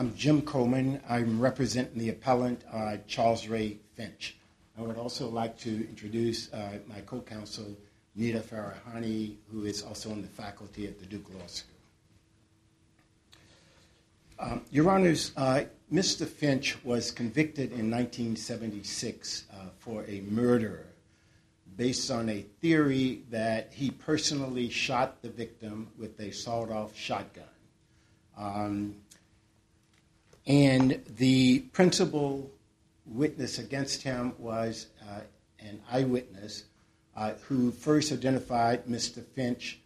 I'm Jim Coleman. I'm representing the appellant uh, Charles Ray Finch. I would also like to introduce uh, my co-counsel Nita Farahany, who is also in the faculty at the Duke Law School. Um, Your Honors, uh, Mr. Finch was convicted in 1976 uh, for a murder based on a theory that he personally shot the victim with a sawed off shotgun. Um, and the principal witness against him was uh, an eyewitness uh, who first identified Mr. Finch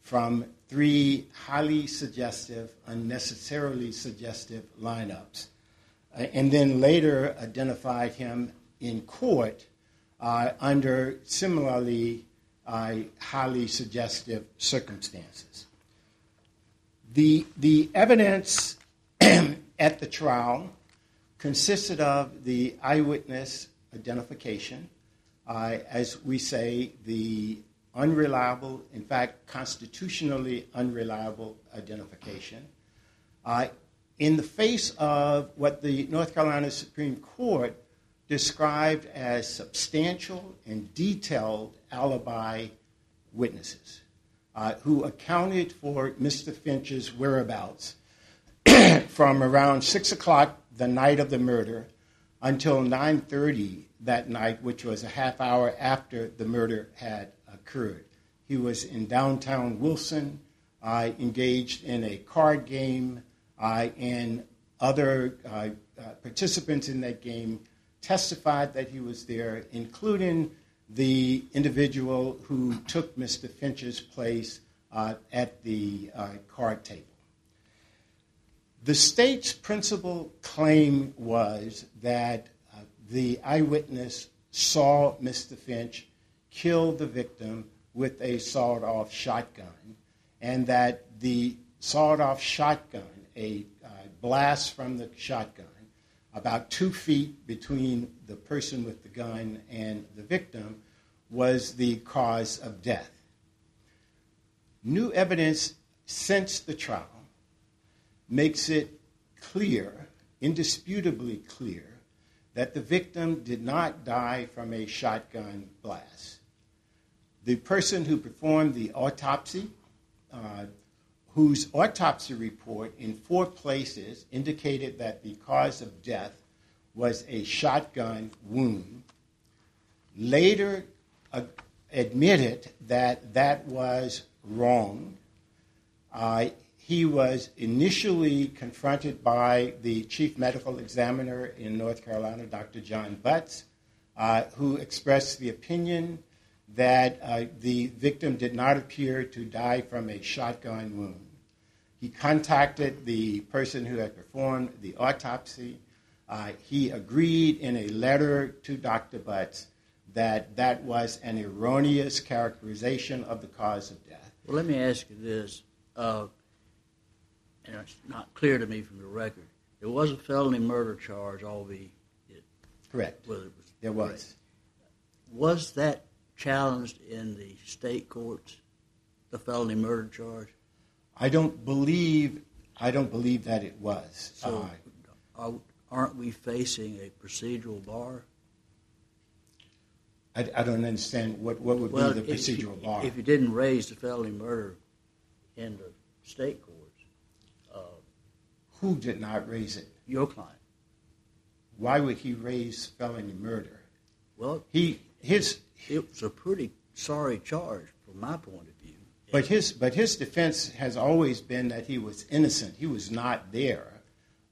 from three highly suggestive, unnecessarily suggestive lineups, uh, and then later identified him in court uh, under similarly uh, highly suggestive circumstances. The, the evidence at the trial consisted of the eyewitness identification, uh, as we say, the unreliable, in fact, constitutionally unreliable identification. Uh, in the face of what the North Carolina Supreme Court described as substantial and detailed alibi witnesses uh, who accounted for Mr. Finch's whereabouts from around 6 o'clock the night of the murder until 9.30 that night, which was a half hour after the murder had occurred. He was in downtown Wilson, uh, engaged in a card game, uh, and other uh, uh, participants in that game testified that he was there, including the individual who took Mr. Finch's place uh, at the uh, card table. The state's principal claim was that uh, the eyewitness saw Mr. Finch kill the victim with a sawed off shotgun, and that the sawed off shotgun, a uh, blast from the shotgun, about two feet between the person with the gun and the victim, was the cause of death. New evidence since the trial makes it clear, indisputably clear, that the victim did not die from a shotgun blast. The person who performed the autopsy, uh, whose autopsy report in four places indicated that the cause of death was a shotgun wound, later uh, admitted that that was wrong. Uh, he was initially confronted by the chief medical examiner in North Carolina, Dr. John Butts, uh, who expressed the opinion that uh, the victim did not appear to die from a shotgun wound. He contacted the person who had performed the autopsy. Uh, he agreed in a letter to Dr. Butts that that was an erroneous characterization of the cause of death. Well, let me ask you this. And it's not clear to me from the record. It was a felony murder charge, albeit it, Correct. whether it was. There was. Was that challenged in the state courts, the felony murder charge? I don't believe. I don't believe that it was. So Uh, are, aren't we facing a procedural bar? I, I don't understand what, what would be the if- procedural bar. If you didn't raise the felony murder in the state courts, Who did not raise it? your client, Why would he raise felony murder? well, He his it was a pretty sorry charge from my point of view. but his but his defense has always been that he was innocent. He was not there.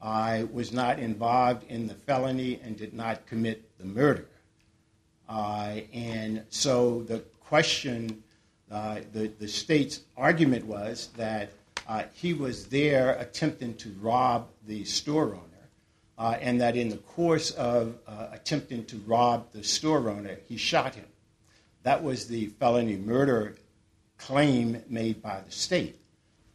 I was not involved in the felony and did not commit the murder. Uh, and so the question, uh, the, the state's argument was that he was there attempting to rob the store owner, uh, and that in the course of uh, attempting to rob the store owner, he shot him. That was the felony murder claim made by the state.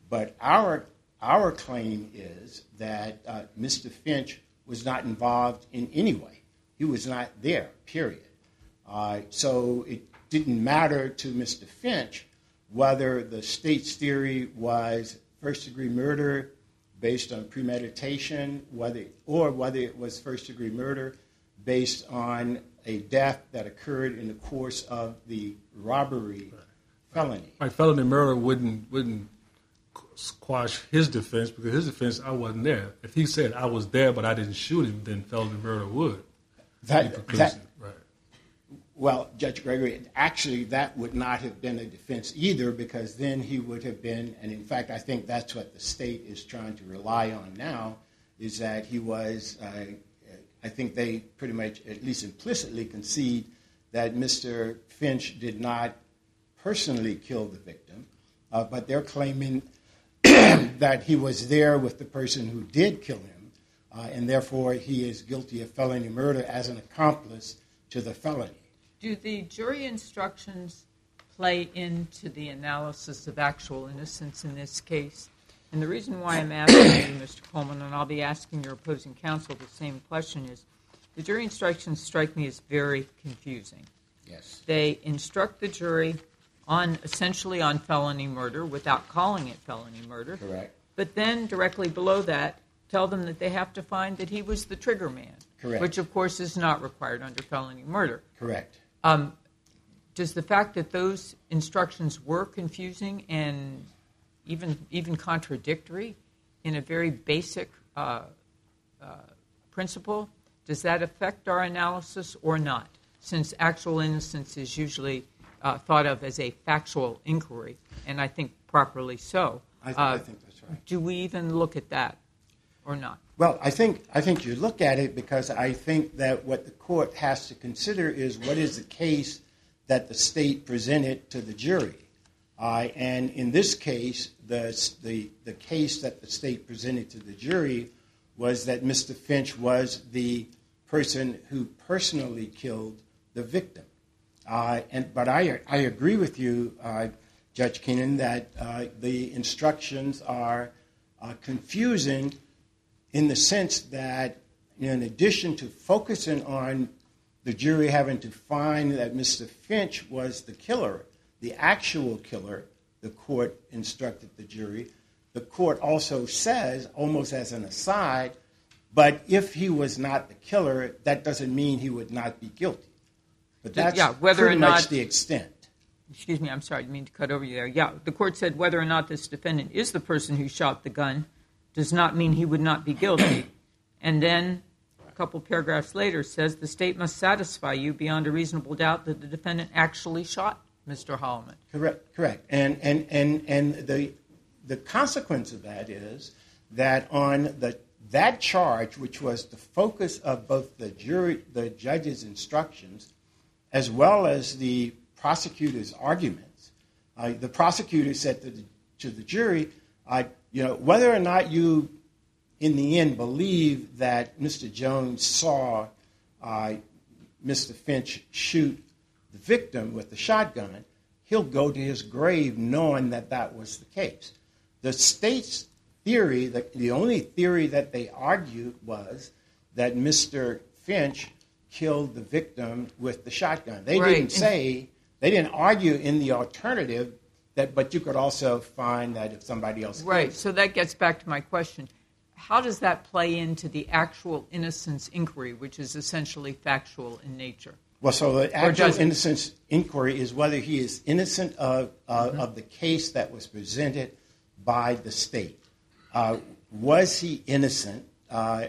But our, our claim is that uh, Mr. Finch was not involved in any way. He was not there, period. Uh, so it didn't matter to Mr. Finch whether the state's theory was first degree murder based on premeditation, whether or whether it was first degree murder based on a death that occurred in the course of the robbery felony. Right, felony murder wouldn't wouldn't squash his defense because his defense I wasn't there. If he said I was there but I didn't shoot him, then felony murder would be That, that, right. Well, Judge Gregory, actually, that would not have been a defense either because then he would have been, and in fact, I think that's what the state is trying to rely on now, is that he was, uh, I think they pretty much, at least implicitly, concede that Mr. Finch did not personally kill the victim, uh, but they're claiming that he was there with the person who did kill him, uh, and therefore he is guilty of felony murder as an accomplice to the felony. Do the jury instructions play into the analysis of actual innocence in this case? And the reason why I'm asking you, Mr. Coleman, and I'll be asking your opposing counsel the same question, is the jury instructions strike me as very confusing. Yes. They instruct the jury on essentially on felony murder without calling it felony murder. Correct. But then directly below that, tell them that they have to find that he was the trigger man. Correct. Which, of course, is not required under felony murder. Correct. Um, does the fact that those instructions were confusing and even even contradictory in a very basic uh, uh, principle, does that affect our analysis or not? Since actual innocence is usually uh, thought of as a factual inquiry, and I think properly so. I, th- I think that's right. do we even look at that or not? Well, I think I think you look at it because I think that what the court has to consider is what is the case that the state presented to the jury, uh, and in this case, the, the the case that the state presented to the jury was that Mr. Finch was the person who personally killed the victim. Uh, and but I I agree with you, uh, Judge Keenan, that the instructions are confusing in the sense that, in addition to focusing on the jury having to find that Mr. Finch was the killer, the actual killer, the court instructed the jury. The court also says, almost as an aside, but if he was not the killer, that doesn't mean he would not be guilty. But that's Yeah, whether or pretty much not- the extent. excuse me, I'm sorry, I didn't mean to cut over you there. Yeah, the court said whether or not this defendant is the person who shot the gun does not mean he would not be guilty. and then a couple paragraphs later says the state must satisfy you beyond a reasonable doubt that the defendant actually shot Mr. Holloman. Correct, correct. And, and, and, and the, the consequence of that is that on the, that charge, which was the focus of both the jury, the judge's instructions, as well as the prosecutor's arguments, uh, the prosecutor said to the, to the jury, uh, you know, whether or not you, in the end, believe that Mr. Jones saw uh, Mr. Finch shoot the victim with the shotgun, he'll go to his grave knowing that that was the case. The state's theory, the, the only theory that they argued was that Mr. Finch killed the victim with the shotgun. They didn't say, they didn't argue in the alternative that, but you could also find that if somebody else Right, so that gets back to my question. How does that play into the actual innocence inquiry, which is essentially factual in nature? Well, so the actual innocence inquiry is whether he is innocent of, uh, of the case that was presented by the state. Uh, was he innocent uh,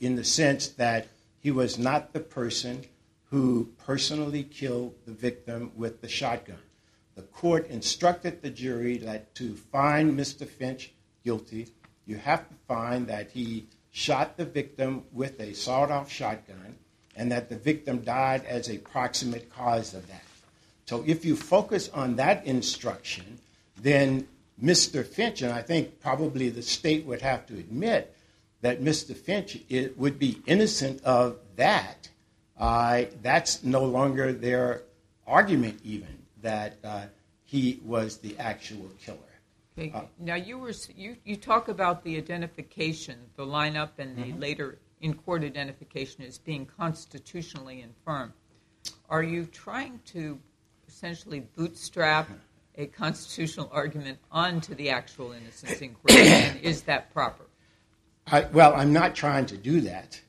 in the sense that he was not the person who personally killed the victim with the shotgun? The court instructed the jury that to find Mr. Finch guilty, you have to find that he shot the victim with a sawed off shotgun and that the victim died as a proximate cause of that. So if you focus on that instruction, then Mr. Finch, and I think probably the state would have to admit that Mr. Finch would be innocent of that. Uh, that's no longer their argument, even that uh, he was the actual killer. Okay. Uh, now you were you, you talk about the identification, the lineup, and the Mm-hmm. later in court identification as being constitutionally infirm. Are you trying to essentially bootstrap a constitutional argument onto the actual innocence inquiry? and is that proper? I, well, I'm not trying to do that,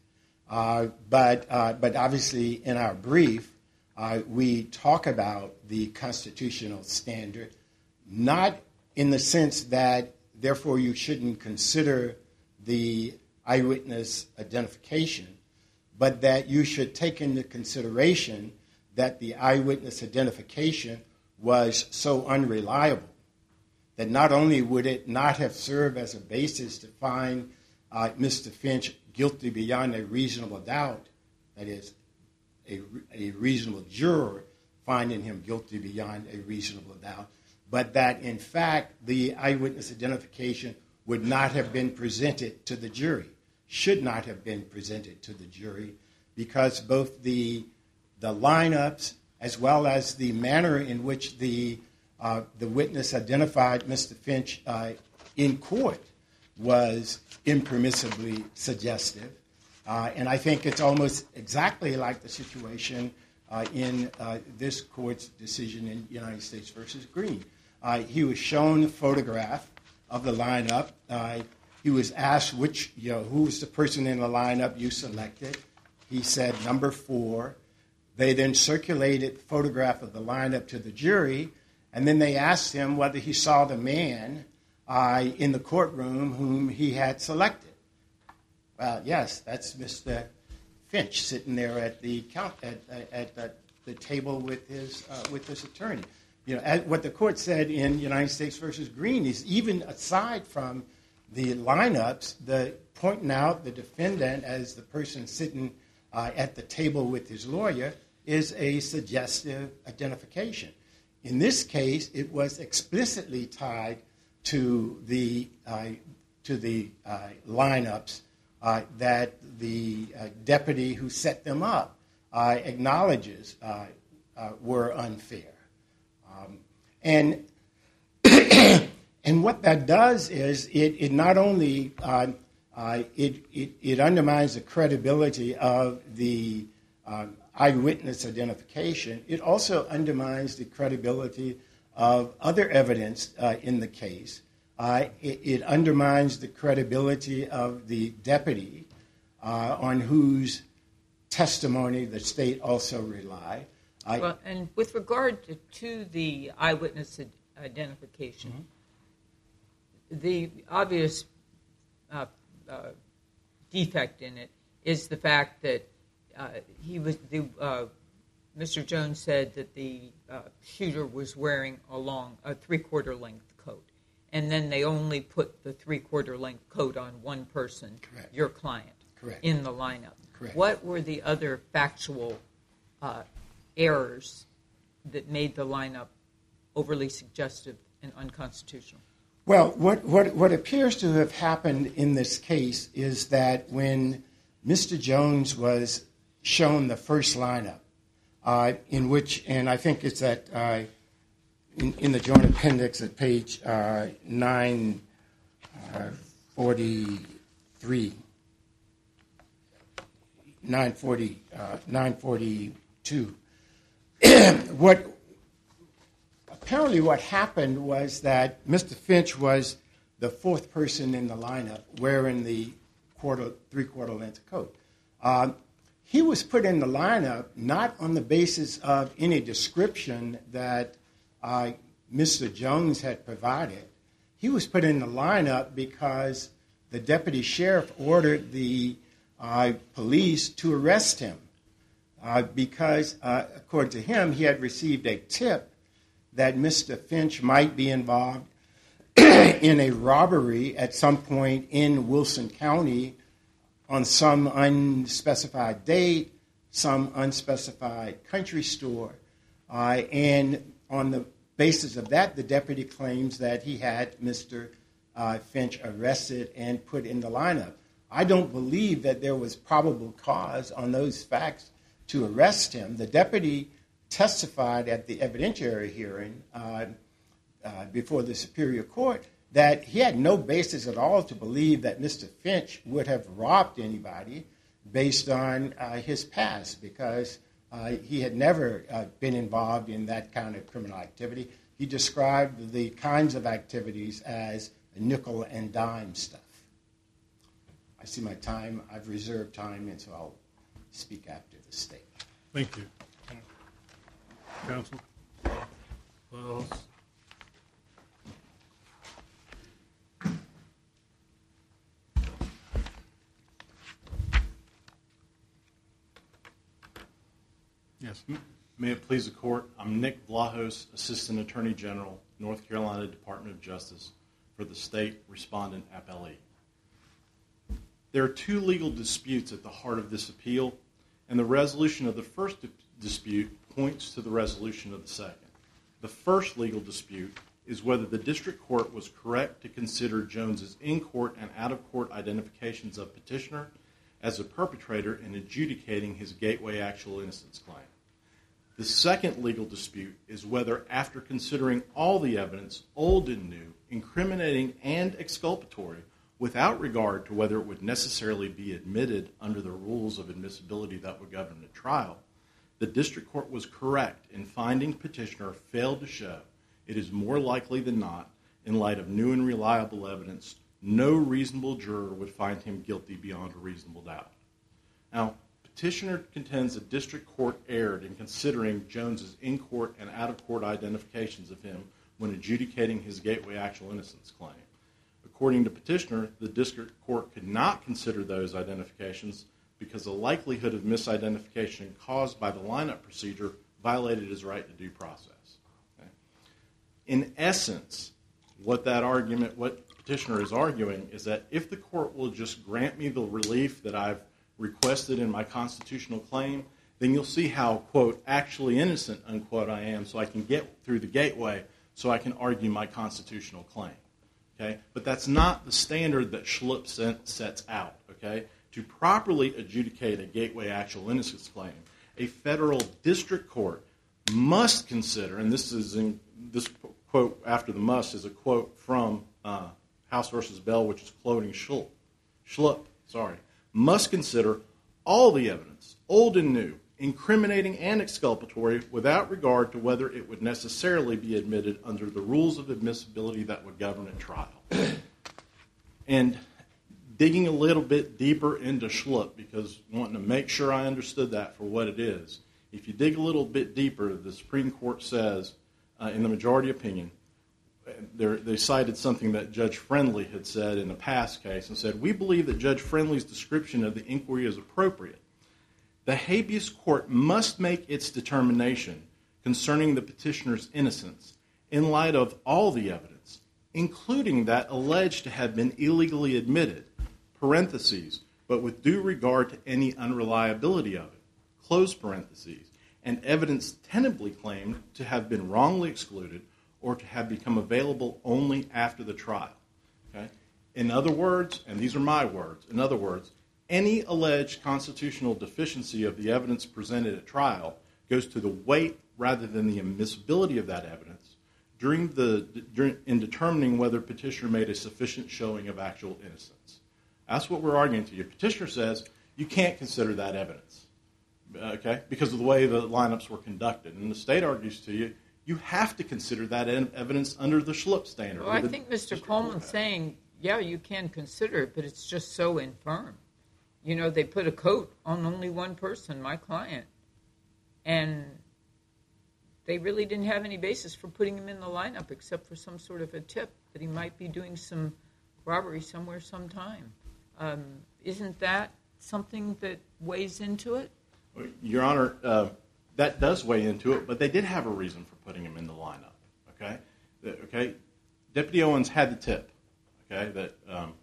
uh, but uh, but obviously in our brief uh, we talk about the constitutional standard, not in the sense that therefore you shouldn't consider the eyewitness identification, but that you should take into consideration that the eyewitness identification was so unreliable that not only would it not have served as a basis to find uh, Mr. Finch guilty beyond a reasonable doubt, that is, a, reasonable juror finding him guilty beyond a reasonable doubt, but that in fact the eyewitness identification would not have been presented to the jury, should not have been presented to the jury, because both the, the lineups as well as the manner in which the, uh, the witness identified Mr. Finch uh, in court was impermissibly suggestive. Uh, and I think it's almost exactly like the situation uh, in uh, this court's decision in United States versus Green. Uh, he was shown a photograph of the lineup. Uh, he was asked which, you know, who was the person in the lineup you selected. He said number four. They then circulated photograph of the lineup to the jury, and then they asked him whether he saw the man uh, in the courtroom whom he had selected. Well, yes, that's Mr. Finch sitting there at the count, at, at, at the table with his uh, with his attorney. You know, what the court said in United States versus Green is even aside from the lineups, the pointing out the defendant as the person sitting uh, at the table with his lawyer is a suggestive identification. In this case, it was explicitly tied to the uh, to the uh, lineups uh, that the uh, deputy who set them up uh, acknowledges uh, were unfair, um, and and what that does is it, it not only it, undermines the credibility of the eyewitness identification. It also undermines the credibility of other evidence uh, in the case. Uh, it, undermines the credibility of the deputy uh, on whose testimony the state also well, and with regard to, the eyewitness identification, the obvious uh, defect in it is the fact that he was Mr. Jones said that the shooter was wearing a long, a three-quarter length and then they only put the three-quarter length coat on one person, your client, in the lineup. What were the other factual uh, errors that made the lineup overly suggestive and unconstitutional? Well, what, what, what appears to have happened in this case is that when Mr. Jones was shown the first lineup, uh, in which, and I think it's at uh, in, the joint appendix at page uh, 943, 940, uh, 942. what apparently what happened was that Mr. Finch was the fourth person in the lineup wearing the quarter, three quarter length coat. Um, he was put in the lineup not on the basis of any description that uh, Mr. Jones had provided. He was put in the lineup because the deputy sheriff ordered the uh, police to arrest him uh, because, uh, according to him, he had received a tip that Mr. Finch might be involved in a robbery at some point in Wilson County on some unspecified date, some unspecified country store. Uh, and on the basis of that, the deputy claims that he had Mr. Uh, Finch arrested and put in the lineup. I don't believe that there was probable cause on those facts to arrest him. The deputy testified at the evidentiary hearing uh, uh, before the Superior Court that he had no basis at all to believe that Mr. Finch would have robbed anybody based on uh, his past because he had never uh, been involved in that kind of criminal activity. He described the kinds of activities as nickel and dime stuff. I see my time. I've reserved time, and so I'll speak after the state. Thank you. Counsel? Yes. May it please the court, I'm Nick Vlahos, Assistant Attorney General, North Carolina Department of Justice for the state respondent appellee. There are two legal disputes at the heart of this appeal, and the resolution of the first dispute points to the resolution of the second. The first legal dispute is whether the district court was correct to consider Jones's in-court and out-of-court identifications of petitioner as a perpetrator in adjudicating his gateway actual innocence claim. The second legal dispute is whether, after considering all the evidence, old and new, incriminating and exculpatory, without regard to whether it would necessarily be admitted under the rules of admissibility that would govern the trial, the district court was correct in finding petitioner failed to show it is more likely than not, in light of new and reliable evidence, no reasonable juror would find him guilty beyond a reasonable doubt. Now, petitioner contends the district court erred in considering Jones's in-court and out-of-court identifications of him when adjudicating his gateway actual innocence claim. According to petitioner, the district court could not consider those identifications because the likelihood of misidentification caused by the lineup procedure violated his right to due process. In essence, what that argument, what petitioner is arguing is that if the court will just grant me the relief that I've requested in my constitutional claim, then you'll see how, quote, actually innocent, unquote, I am so I can get through the gateway so I can argue my constitutional claim. Okay? But that's not the standard that Schlup sets out. Okay? To properly adjudicate a gateway actual innocence claim, a federal district court must consider, and this is in this quote after the must is a quote from uh, House versus Bell, which is quoting Schlup. Schlup, sorry, must consider all the evidence, old and new, incriminating and exculpatory, without regard to whether it would necessarily be admitted under the rules of admissibility that would govern a trial. And digging a little bit deeper into Schlup, because wanting to make sure I understood that for what it is, if you dig a little bit deeper, the Supreme Court says, uh, in the majority opinion, they cited something that Judge Friendly had said in a past case and said, we believe that Judge Friendly's description of the inquiry is appropriate. The habeas court must make its determination concerning the petitioner's innocence in light of all the evidence, including that alleged to have been illegally admitted, parentheses, but with due regard to any unreliability of it, close parentheses, and evidence tentatively claimed to have been wrongly excluded or to have become available only after the trial. In other words, and these are my words, in other words, any alleged constitutional deficiency of the evidence presented at trial goes to the weight rather than the admissibility of that evidence in determining whether petitioner made a sufficient showing of actual innocence. That's what we're arguing to you. Petitioner says you can't consider that evidence because of the way the lineups were conducted. And the state argues to you, you have to consider that evidence under the Schlup standard. Well, I think Mr. Coleman's saying, yeah, you can consider it, but it's just so infirm. You know, they put a coat on only one person, my client, and they really didn't have any basis for putting him in the lineup except for some sort of a tip that he might be doing some robbery somewhere sometime. Um, isn't that something that weighs into it? Your Honor, uh, that does weigh into it, but they did have a reason for putting him in the lineup. Okay? Okay. Deputy Owens had the tip okay, that um,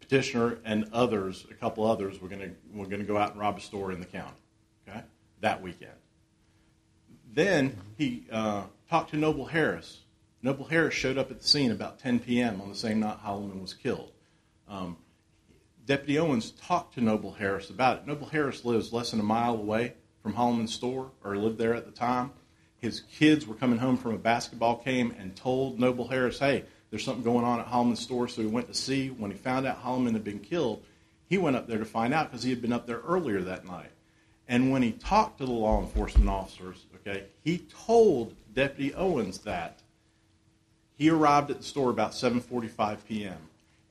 petitioner and others, a couple others, were going to go out and rob a store in the county okay, that weekend. Then he uh, talked to Noble Harris. Noble Harris showed up at the scene about 10 p.m. on the same night Holloman was killed. Um, Deputy Owens talked to Noble Harris about it. Noble Harris lives less than a mile away from Holloman's store, or lived there at the time. His kids were coming home from a basketball game and told Noble Harris, hey, there's something going on at Holloman's store, so he went to see. When he found out Holloman had been killed, he went up there to find out because he had been up there earlier that night. And when he talked to the law enforcement officers, okay, he told Deputy Owens that he arrived at the store about 7.45 p.m.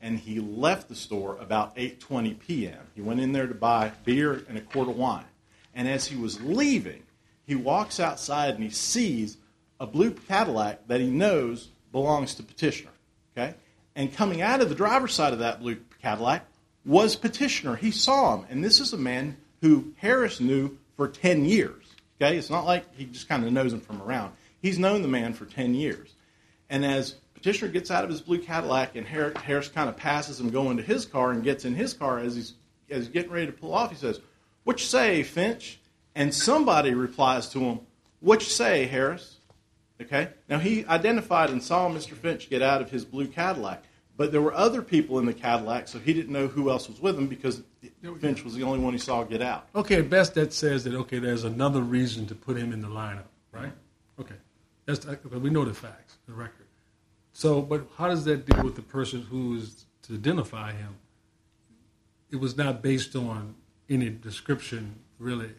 and he left the store about 8:20 p.m. He went in there to buy beer and a quart of wine. And as he was leaving, he walks outside and he sees a blue Cadillac that he knows belongs to Petitioner. Okay? And coming out of the driver's side of that blue Cadillac was Petitioner. He saw him. And this is a man who Harris knew for 10 years. Okay? It's not like he just kind of knows him from around. He's known the man for 10 years. And as Petitioner gets out of his blue Cadillac and Harris kind of passes him going to his car and gets in his car as he's, as he's getting ready to pull off, he says, What you say, Finch? And somebody replies to him, What you say, Harris? Okay? Now he identified and saw Mr. Finch get out of his blue Cadillac, but there were other people in the Cadillac, so he didn't know who else was with him because Finch was the only one he saw get out. Okay, at best that says that okay, there's another reason to put him in the lineup, right? Okay, that's uh, we know the facts, the record. So, but how does that deal with the person who is to identify him? It was not based on any description, really,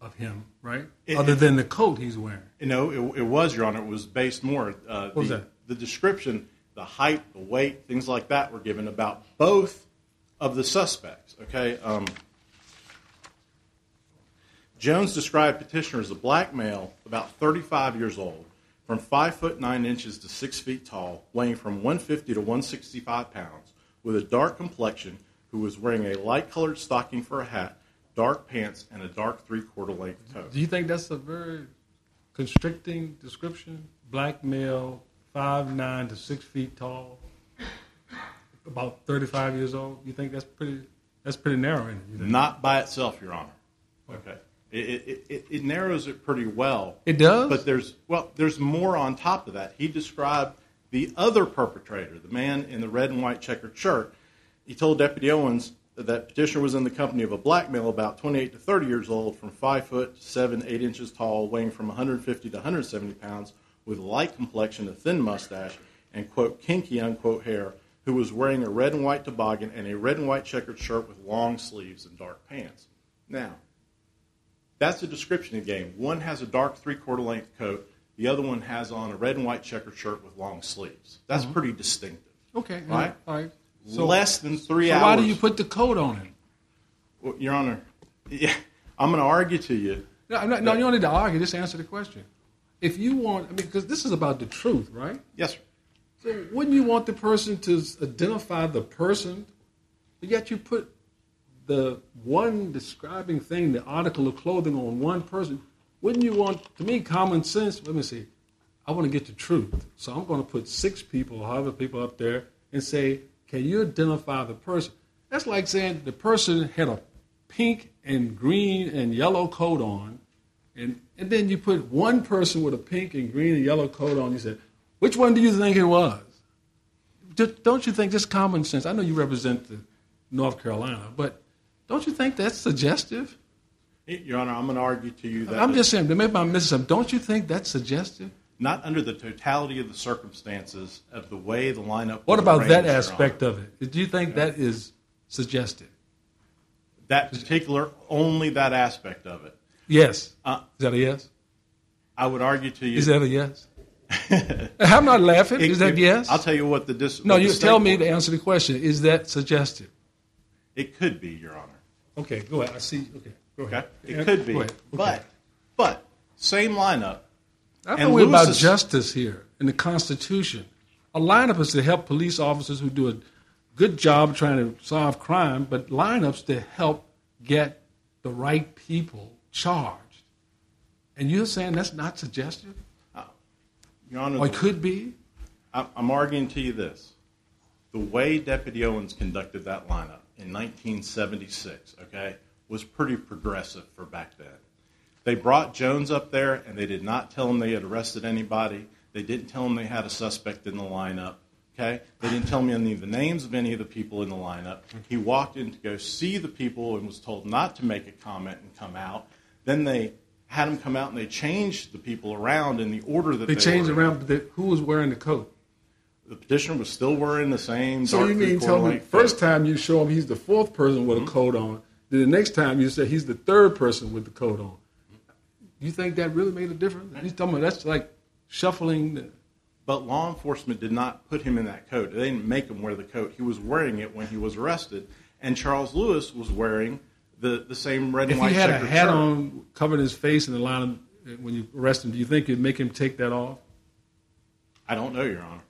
of him, right? It, Other than the coat he's wearing. You know, it, it, was, Your Honor. It was based more. Uh, what was the, that? The description, the height, the weight, things like that were given about both of the suspects. Okay. Um, Jones described Petitioner as a black male, about 35 years old, from 5 foot 9 inches to 6 feet tall, weighing from 150 to 165 pounds, with a dark complexion, who was wearing a light colored stocking for a hat, dark pants, and a dark three quarter length coat. Do you think that's a very constricting description? Black male, five nine to 6 feet tall, about 35 years old? You think that's pretty, that's pretty narrow, it? Not by itself, Your Honor. Okay. It, it, it, narrows it pretty well. It does? But there's, well, there's more on top of that. He described the other perpetrator, the man in the red and white checkered shirt. He told Deputy Owens that petitioner was in the company of a black male about 28 to 30 years old, from 5 foot 7, 8 inches tall, weighing from 150 to 170 pounds, with light complexion, a thin mustache, and, quote, kinky, unquote, hair, who was wearing a red and white toboggan and a red and white checkered shirt with long sleeves and dark pants. Now, that's a description of the game. One has a dark three quarter length coat, the other one has on a red and white checkered shirt with long sleeves. That's mm-hmm. pretty distinctive. Okay. Right? All right. So, Less than three so hours. Why do you put the coat on him? Well, Your Honor, yeah, I'm going to argue to you. No, not, no, you don't need to argue. Just answer the question. If you want, I mean, because this is about the truth, right? Yes, sir. So wouldn't you want the person to identify the person, but yet you put the one describing thing, the article of clothing on one person, wouldn't you want, to me, common sense? Let me see. I want to get the truth. So I'm going to put six people, however people up there, and say, can you identify the person? That's like saying the person had a pink and green and yellow coat on, and, and then you put one person with a pink and green and yellow coat on. You said, which one do you think it was? Don't you think just common sense? I know you represent the North Carolina, but don't you think that's suggestive? Your Honor, I'm going to argue to you that. I'm just saying, maybe I'm missing something. Don't you think that's suggestive? Not under the totality of the circumstances of the way the lineup. What about that aspect of it? Do you think that is suggestive? That particular, only that aspect of it. Yes. Uh, is that a yes? I would argue to you. Is that a yes? I'm not laughing. Is that yes? I'll tell you what the dis- No, you tell me to answer the question. Is that suggestive? It could be, Your Honor. Okay, go ahead. I see. Okay, go ahead. Okay? It could be. But, but, same lineup. I know we're about justice here in the Constitution. A lineup is to help police officers who do a good job trying to solve crime, but lineups to help get the right people charged. And you're saying that's not suggestive? Uh, Your Honor. Or it could be? I'm arguing to you this. The way Deputy Owens conducted that lineup, in 1976, okay, was pretty progressive for back then. They brought Jones up there and they did not tell him they had arrested anybody. They didn't tell him they had a suspect in the lineup. Okay? They didn't tell me any of the names of any of the people in the lineup. He walked in to go see the people and was told not to make a comment and come out. Then they had him come out and they changed the people around in the order that they, they changed around. But who was wearing the coat? the petitioner was still wearing the same. So you mean tell me first time you show him he's the fourth person with mm-hmm. a coat on, then the next time you say he's the third person with the coat on. You think that really made a difference? You talking about that's like shuffling the But law enforcement did not put him in that coat. They didn't make him wear the coat. He was wearing it when he was arrested. And Charles Lewis was wearing the, the same red and If white he had a hat shirt. on, covering his face in the line of, when you arrest him, do you think it'd make him take that off? I don't know, Your Honor.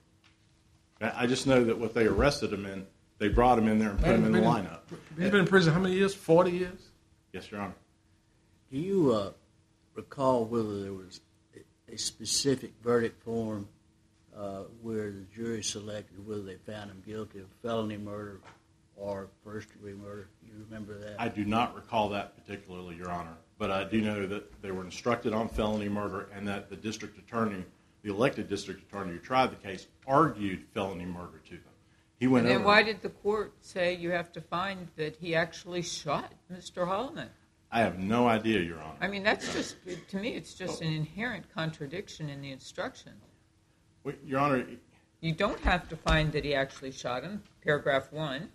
I I just know that what they arrested him in, they brought him in there and put him in the Been lineup. He's been in prison how many years? Forty years. Yes, Your Honor. Do you uh, recall whether there was a- a specific verdict form uh, where the jury selected whether they found him guilty of felony murder or first degree murder? You remember that? I do not recall that particularly, Your Honor, but I do know that they were instructed on felony murder and that the district attorney, the elected district attorney who tried the case, argued felony murder to them. He went And then over. why did the court say you have to find that he actually shot Mr. Holloman? I have no idea, Your Honor. I mean, that's just, to me, it's just an inherent contradiction in the instructions. Wait, Your Honor, You don't have to find that he actually shot him, paragraph one,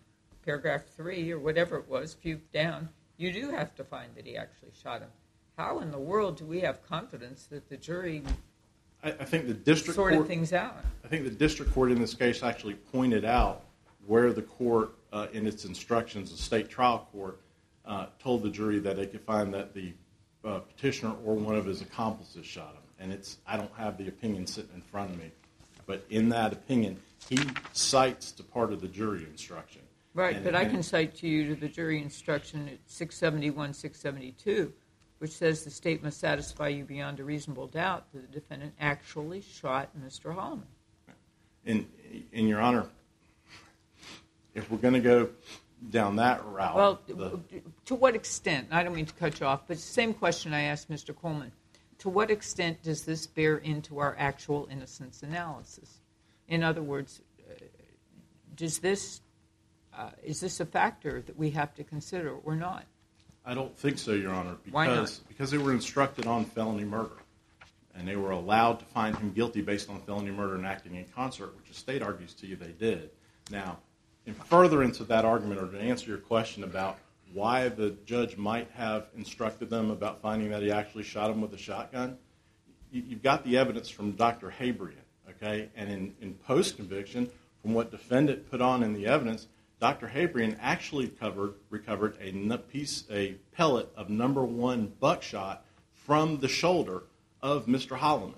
paragraph three, or whatever it was, few down. You do have to find that he actually shot him. How in the world do we have confidence that the jury I, I think the district sorted court, things out? I think the district court in this case actually pointed out where the court, uh, in its instructions, the state trial court, told the jury that they could find that the uh, petitioner or one of his accomplices shot him. And it's, I don't have the opinion sitting in front of me, but in that opinion, he cites to part of the jury instruction. Right, And- but I can cite to you to the jury instruction at 671, 672, which says the state must satisfy you beyond a reasonable doubt that the defendant actually shot Mr. Holloman. In, in Your Honor, if we're going to go down that route, Well, to what extent, I don't mean to cut you off, but same question I asked Mr. Coleman. To what extent does this bear into our actual innocence analysis? In other words, uh, does this, uh, is this a factor that we have to consider or not? I don't think so, Your Honor, because Why not? because they were instructed on felony murder, and they were allowed to find him guilty based on felony murder and acting in concert, which the state argues to you they did. Now, in furtherance of that argument, or to answer your question about why the judge might have instructed them about finding that he actually shot him with a shotgun, you've got the evidence from Dr. Habrian, okay? And in post-conviction, from what defendant put on in the evidence, Dr. Habrian actually recovered a piece, a pellet of number one buckshot from the shoulder of Mr. Holloman,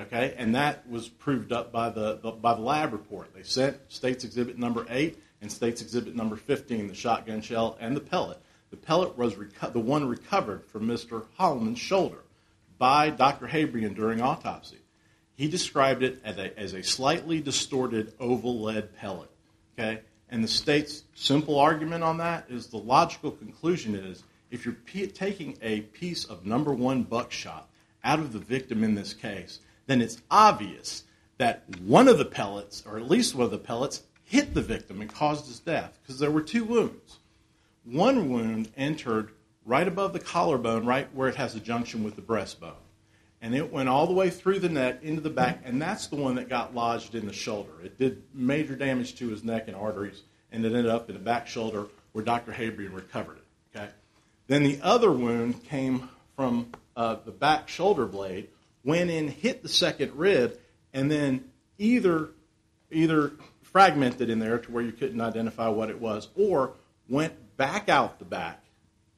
okay? And that was proved up by the lab report. They sent State's Exhibit Number 8 in State's Exhibit Number 15, the shotgun shell and the pellet. The pellet was the one recovered from Mr. Holloman's shoulder by Dr. Habrian during autopsy. He described it as a slightly distorted oval lead pellet. Okay? And the State's simple argument on that is the logical conclusion is if you're taking a piece of number one buckshot out of the victim in this case, then it's obvious that one of the pellets, or at least one of the pellets, hit the victim and caused his death because there were two wounds. One wound entered right above the collarbone, right where it has a junction with the breastbone. And it went all the way through the neck into the back, and that's the one that got lodged in the shoulder. It did major damage to his neck and arteries, and it ended up in the back shoulder where Dr. Habrian recovered it. Okay? Then the other wound came from uh, the back shoulder blade, went in, hit the second rib, and then either either fragmented in there to where you couldn't identify what it was, or went back out the back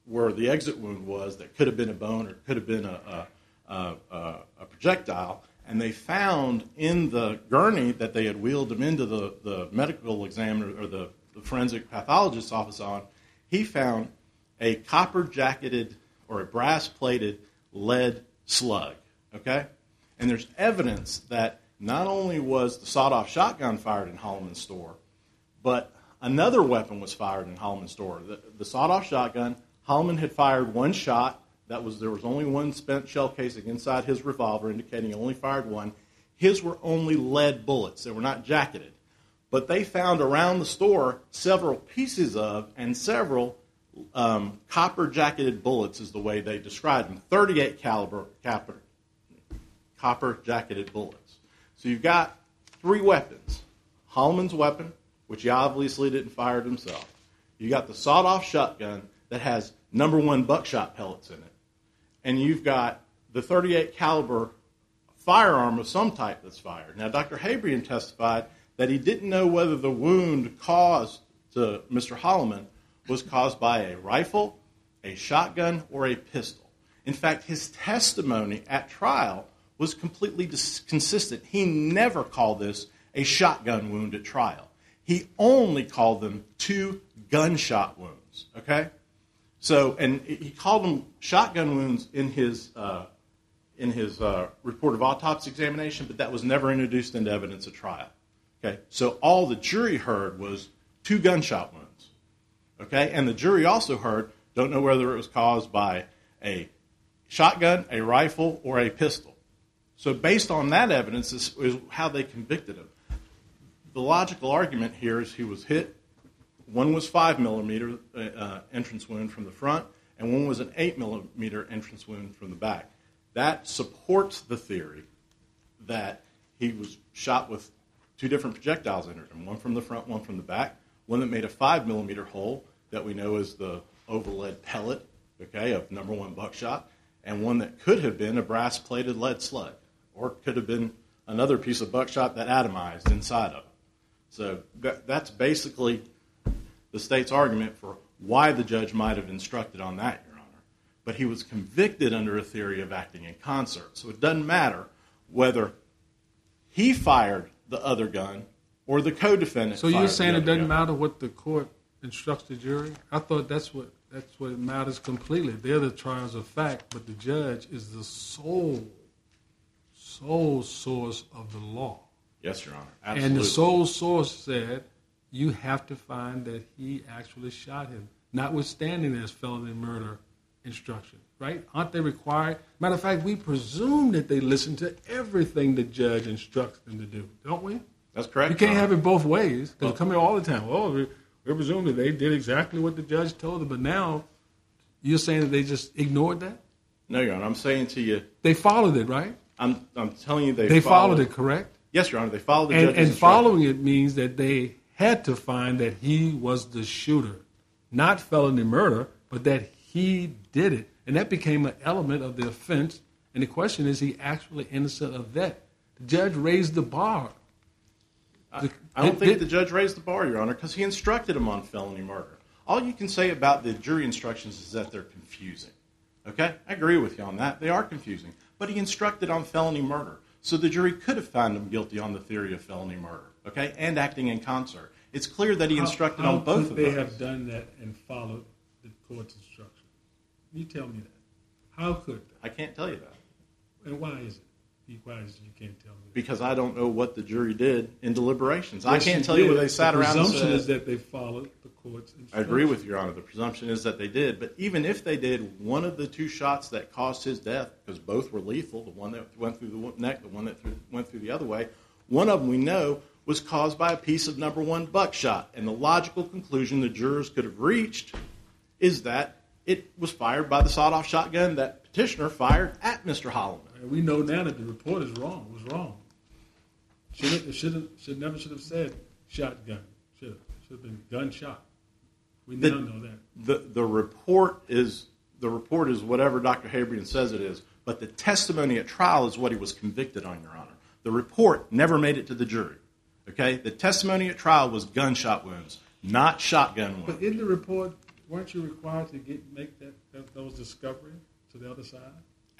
where the exit wound was that could have been a bone or could have been a, a, a, a, projectile. And they found in the gurney that they had wheeled him into the, the medical examiner or the, the forensic pathologist's office on, he found a copper jacketed or a brass plated lead slug. Okay? And there's evidence that not only was the sawed off shotgun fired in Holloman's store, but another weapon was fired in Holloman's store. The, the sawed off shotgun, Holloman had fired one shot. That was there was only one spent shell casing inside his revolver, indicating he only fired one. His were only lead bullets. They were not jacketed. But they found around the store several pieces of and several um, copper jacketed bullets, is the way they described them. 38 caliber copper, copper jacketed bullets. So you've got three weapons Holloman's weapon, which he obviously didn't fire himself. You've got the sawed off shotgun that has number one buckshot pellets in it. And you've got the 38 caliber firearm of some type that's fired. Now, Dr. Habrian testified that he didn't know whether the wound caused to Mr. Holloman was caused by a rifle, a shotgun, or a pistol. In fact, his testimony at trial was completely consistent. He never called this a shotgun wound at trial. He only called them two gunshot wounds. Okay, so and he called them shotgun wounds in his uh, in his uh, report of autopsy examination, but that was never introduced into evidence at trial. Okay, so all the jury heard was two gunshot wounds. Okay, and the jury also heard don't know whether it was caused by a shotgun, a rifle, or a pistol. So based on that evidence is, is how they convicted him. The logical argument here is he was hit. One was five millimeter uh, entrance wound from the front, and one was an eight millimeter entrance wound from the back. That supports the theory that he was shot with two different projectiles entered him, one from the front, one from the back, one that made a five millimeter hole that we know is the oval lead pellet, okay, of number one buckshot, and one that could have been a brass plated lead slug, or could have been another piece of buckshot that atomized inside of it. So that, that's basically the state's argument for why the judge might have instructed on that, Your Honor. But he was convicted under a theory of acting in concert. So it doesn't matter whether he fired the other gun or the co-defendant. So you're saying it doesn't matter what the court instructs the jury? I thought that's what that's what matters completely. They're the trials of fact, but the judge is the sole sole source of the law. Yes, Your Honor. Absolutely. And the sole source said you have to find that he actually shot him, notwithstanding his felony murder instruction. Right? Aren't they required? Matter of fact, we presume that they listen to everything the judge instructs them to do, don't we? That's correct. You can't Your have it both ways. Because Well- come here all the time. Well, we, we presume that they did exactly what the judge told them, but now you're saying that they just ignored that? No, Your Honor. I'm saying to you, They followed it, right? I'm, I'm telling you they, followed it, correct? Yes, Your Honor. They followed the And, judge's and following it means that they had to find that he was the shooter, not felony murder, but that he did it. And that became an element of the offense. And the question is, he actually innocent of that? The judge raised the bar. I, don't think the judge raised the bar, Your Honor, because he instructed him on felony murder. All you can say about the jury instructions is that they're confusing. Okay? I agree with you on that. They are confusing. But he instructed on felony murder. So the jury could have found him guilty on the theory of felony murder, okay, and acting in concert. It's clear that he instructed on both could of they those. have done that and followed the court's instruction? You tell me that. How could they? I can't tell you that And why is it? Be as you can't tell me. because I don't know what the jury did in deliberations. I can't tell you did. where they sat the around and presumption is that they followed the court's instruction. I agree with you, Your Honor. The presumption is that they did. But even if they did, one of the two shots that caused his death, because both were lethal, the one that went through the neck, the one that through, went through the other way, one of them we know was caused by a piece of number one buckshot. And the logical conclusion the jurors could have reached is that it was fired by the sawed-off shotgun that petitioner fired at Mr. Holloman. And we know now that the report is wrong. Was wrong. Should have, should have, should never should have said shotgun. Should have, should have been gunshot. We The- now know that. the the report is the report is whatever Dr. Habrian says it is, but the testimony at trial is what he was convicted on, Your Honor. The report never made it to the jury. Okay, the testimony at trial was gunshot wounds, not shotgun wounds. But in the report, weren't you required to get make that, that those discoveries to the other side?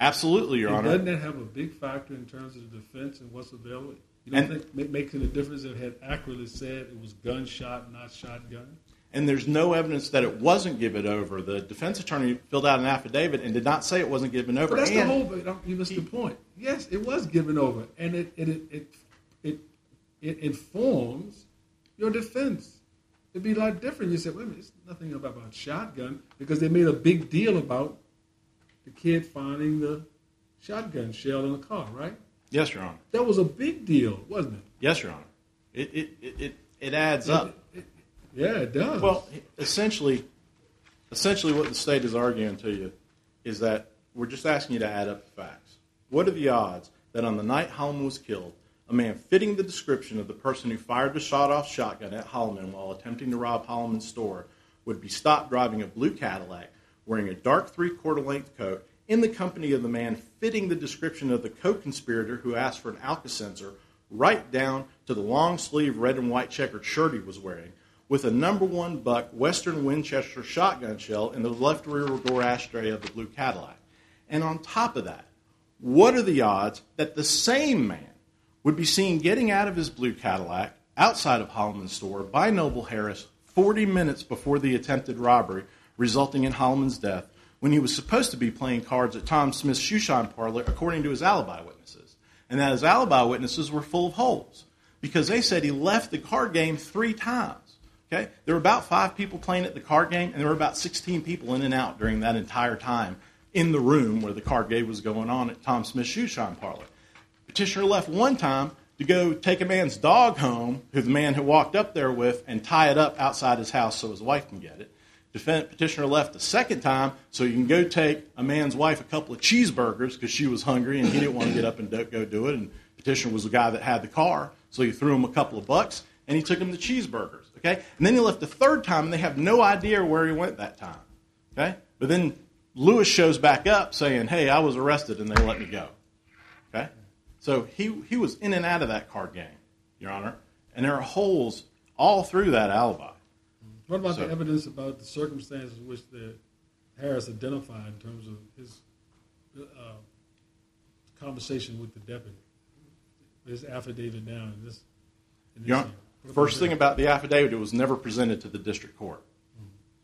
Absolutely, Your And Honor. Doesn't that have a big factor in terms of the defense and what's available? You don't And- think making a difference if it had accurately said it was gunshot, not shotgun? And there's no evidence that it wasn't given over. The defense attorney filled out an affidavit and did not say it wasn't given over. But that's the And- whole. but You missed the point. Yes, it was given over, and it it it it, it, it informs your defense. It'd be a lot different. You said, "Wait a minute, it's nothing about, about shotgun," because they made a big deal about the kid finding the shotgun shell in the car. Right? Yes, Your Honor. That was a big deal, wasn't it? Yes, Your Honor. It it it, it, it adds up. Yeah, it does. Well, essentially, essentially, what the state is arguing to you is that we're just asking you to add up the facts. What are the odds that on the night Holloman was killed, a man fitting the description of the person who fired the shot-off shotgun at Holloman while attempting to rob Holloman's store would be stopped driving a blue Cadillac, wearing a dark three-quarter length coat, in the company of the man fitting the description of the co-conspirator who asked for an Alka-Seltzer, right down to the long sleeve red and white checkered shirt he was wearing, with a number one buck Western Winchester shotgun shell in the left rear door ashtray of the blue Cadillac. And on top of that, what are the odds that the same man would be seen getting out of his blue Cadillac outside of Holloman's store by Noble Harris 40 minutes before the attempted robbery resulting in Holloman's death when he was supposed to be playing cards at Tom Smith's shoeshine parlor according to his alibi witnesses. And that his alibi witnesses were full of holes because they said he left the card game three times. Okay? There were about five people playing at the card game, and there were about 16 people in and out during that entire time in the room where the card game was going on at Tom Smith's shoeshine parlor. Petitioner left one time to go take a man's dog home, who the man had walked up there with, and tie it up outside his house so his wife can get it. Defendant petitioner left the second time so you can go take a man's wife a couple of cheeseburgers because she was hungry and he didn't want to get up and go do it. And petitioner was the guy that had the car, so you threw him a couple of bucks and he took him the cheeseburgers. Okay, and then he left the third time and they have no idea where he went that time. Okay, but then Lewis shows back up saying, "Hey, I was arrested and they let me go." Okay, so he he was in and out of that card game, Your Honor, and there are holes all through that alibi. What about So- the evidence about the circumstances which the Harris identified in terms of his uh, conversation with the deputy? His affidavit now in this. In this Your Honor, here. About first that? thing about the affidavit, it was never presented to the district court.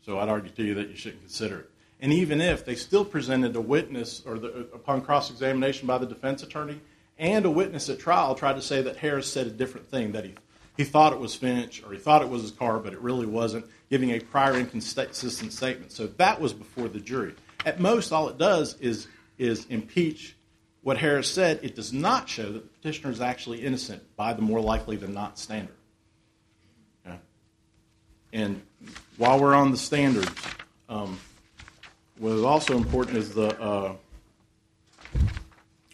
So I'd argue to you that you shouldn't consider it. And even if they still presented a witness or the, upon cross examination by the defense attorney and a witness at trial tried to say that Harris said a different thing, that he, he thought it was Finch or he thought it was his car, but it really wasn't, giving a prior inconsistent statement. So that was before the jury. At most, all it does is, impeach what Harris said. It does not show that the petitioner is actually innocent by the more likely than not standard. And while we're on the standards, um, what is also important is the, uh,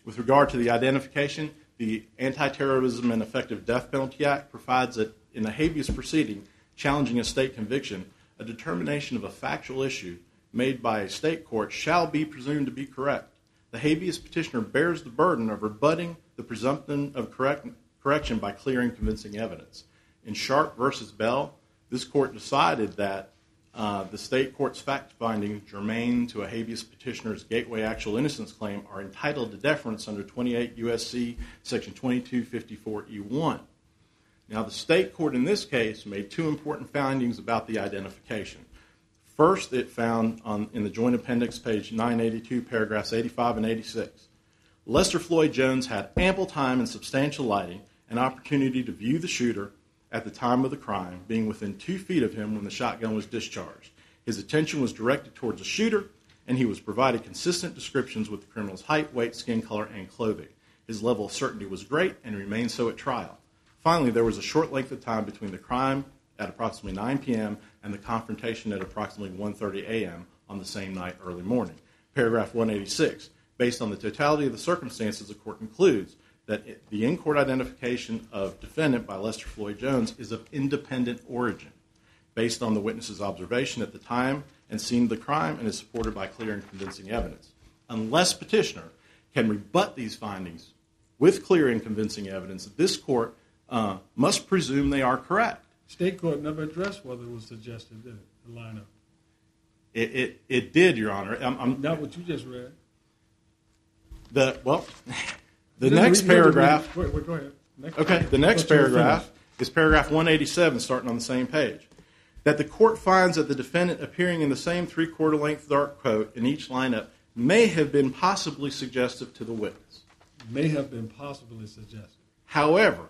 with regard to the identification, the Anti-Terrorism and Effective Death Penalty Act provides that in a habeas proceeding challenging a state conviction, a determination of a factual issue made by a state court shall be presumed to be correct. The habeas petitioner bears the burden of rebutting the presumption of correct, correction by clear and convincing evidence. In Sharpe versus Bell, this court decided that Uh, the state court's fact findings germane to a habeas petitioner's gateway actual innocence claim are entitled to deference under 28 U.S.C. section 2254E1. Now, the state court in this case made two important findings about the identification. First, it found in the joint appendix, page 982, paragraphs 85 and 86. Lester Floyd Jones had ample time and substantial lighting and opportunity to view the shooter at the time of the crime, being within two feet of him when the shotgun was discharged. His attention was directed towards the shooter, and he was provided consistent descriptions with the criminal's height, weight, skin color, and clothing. His level of certainty was great and remained so at trial. Finally, there was a short length of time between the crime at approximately 9 p.m. and the confrontation at approximately 1:30 a.m. on the same night early morning. Paragraph 186. Based on the totality of the circumstances, the court concludes that the in-court identification of defendant by Lester Floyd Jones is of independent origin, based on the witness's observation at the time and scene of the crime, and is supported by clear and convincing evidence. Unless petitioner can rebut these findings with clear and convincing evidence, this court uh, must presume they are correct. State court never addressed whether it was suggested, did it? The lineup. It, it, it did, Your Honor. Not what you just read. the well, the You next didn't read- you didn't read- paragraph. Wait, wait, go ahead. Next Okay, the next Thought you were paragraph is paragraph 187, starting on the same page. That the court finds that the defendant appearing in the same three quarter length dark coat in each lineup may have been possibly suggestive to the witness. May have been possibly suggestive. However,